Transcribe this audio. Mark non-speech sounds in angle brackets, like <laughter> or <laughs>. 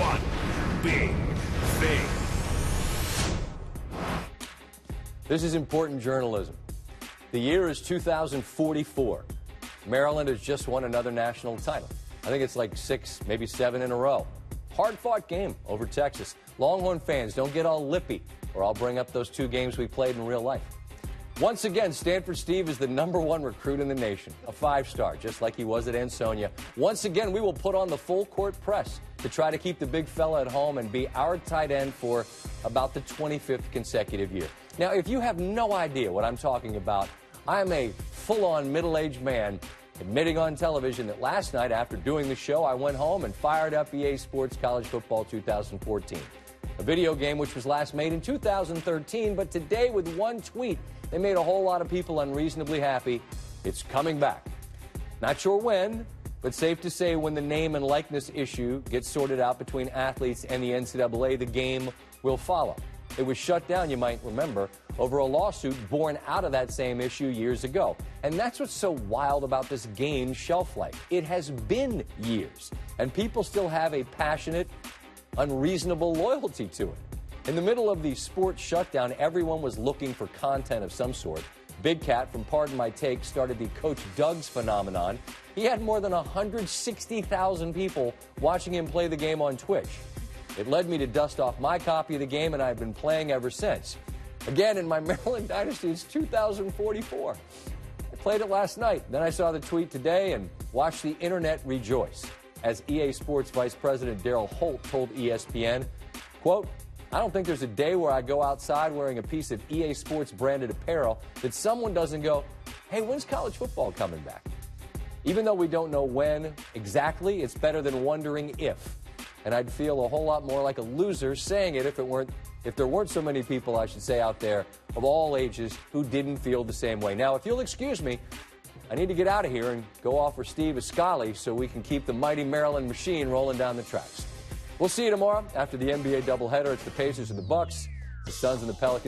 one big thing. This is important journalism. The year is 2044. Maryland has just won another national title. I think it's like six, maybe seven in a row. Hard fought game over Texas. Longhorn fans, don't get all lippy, or I'll bring up those two games we played in real life. Once again, Stanford Steve is the number one recruit in the nation, a five star, just like he was at Ansonia. Once again, we will put on the full court press to try to keep the big fella at home and be our tight end for about the 25th consecutive year. Now, if you have no idea what I'm talking about, I'm a full on middle aged man admitting on television that last night after doing the show, I went home and fired up EA Sports College Football 2014. A video game which was last made in 2013, but today with one tweet, they made a whole lot of people unreasonably happy. It's coming back. Not sure when, but safe to say when the name and likeness issue gets sorted out between athletes and the NCAA, the game will follow. It was shut down, you might remember, over a lawsuit born out of that same issue years ago. And that's what's so wild about this game's shelf life. It has been years, and people still have a passionate, unreasonable loyalty to it. In the middle of the sports shutdown, everyone was looking for content of some sort. Big Cat from Pardon My Take started the Coach Doug's phenomenon. He had more than 160,000 people watching him play the game on Twitch. It led me to dust off my copy of the game, and I've been playing ever since. Again, in my <laughs> Maryland Dynasty, it's 2044. I played it last night. Then I saw the tweet today and watched the internet rejoice. As EA Sports Vice President Daryl Holt told ESPN, quote, I don't think there's a day where I go outside wearing a piece of EA Sports branded apparel that someone doesn't go, hey, when's college football coming back? Even though we don't know when exactly, it's better than wondering if. And I'd feel a whole lot more like a loser saying it if it weren't if there weren't so many people, I should say, out there of all ages who didn't feel the same way. Now, if you'll excuse me, I need to get out of here and go offer Steve a Scully so we can keep the mighty Maryland machine rolling down the tracks. We'll see you tomorrow after the NBA doubleheader. It's the Pacers and the Bucks, the Suns and the Pelicans.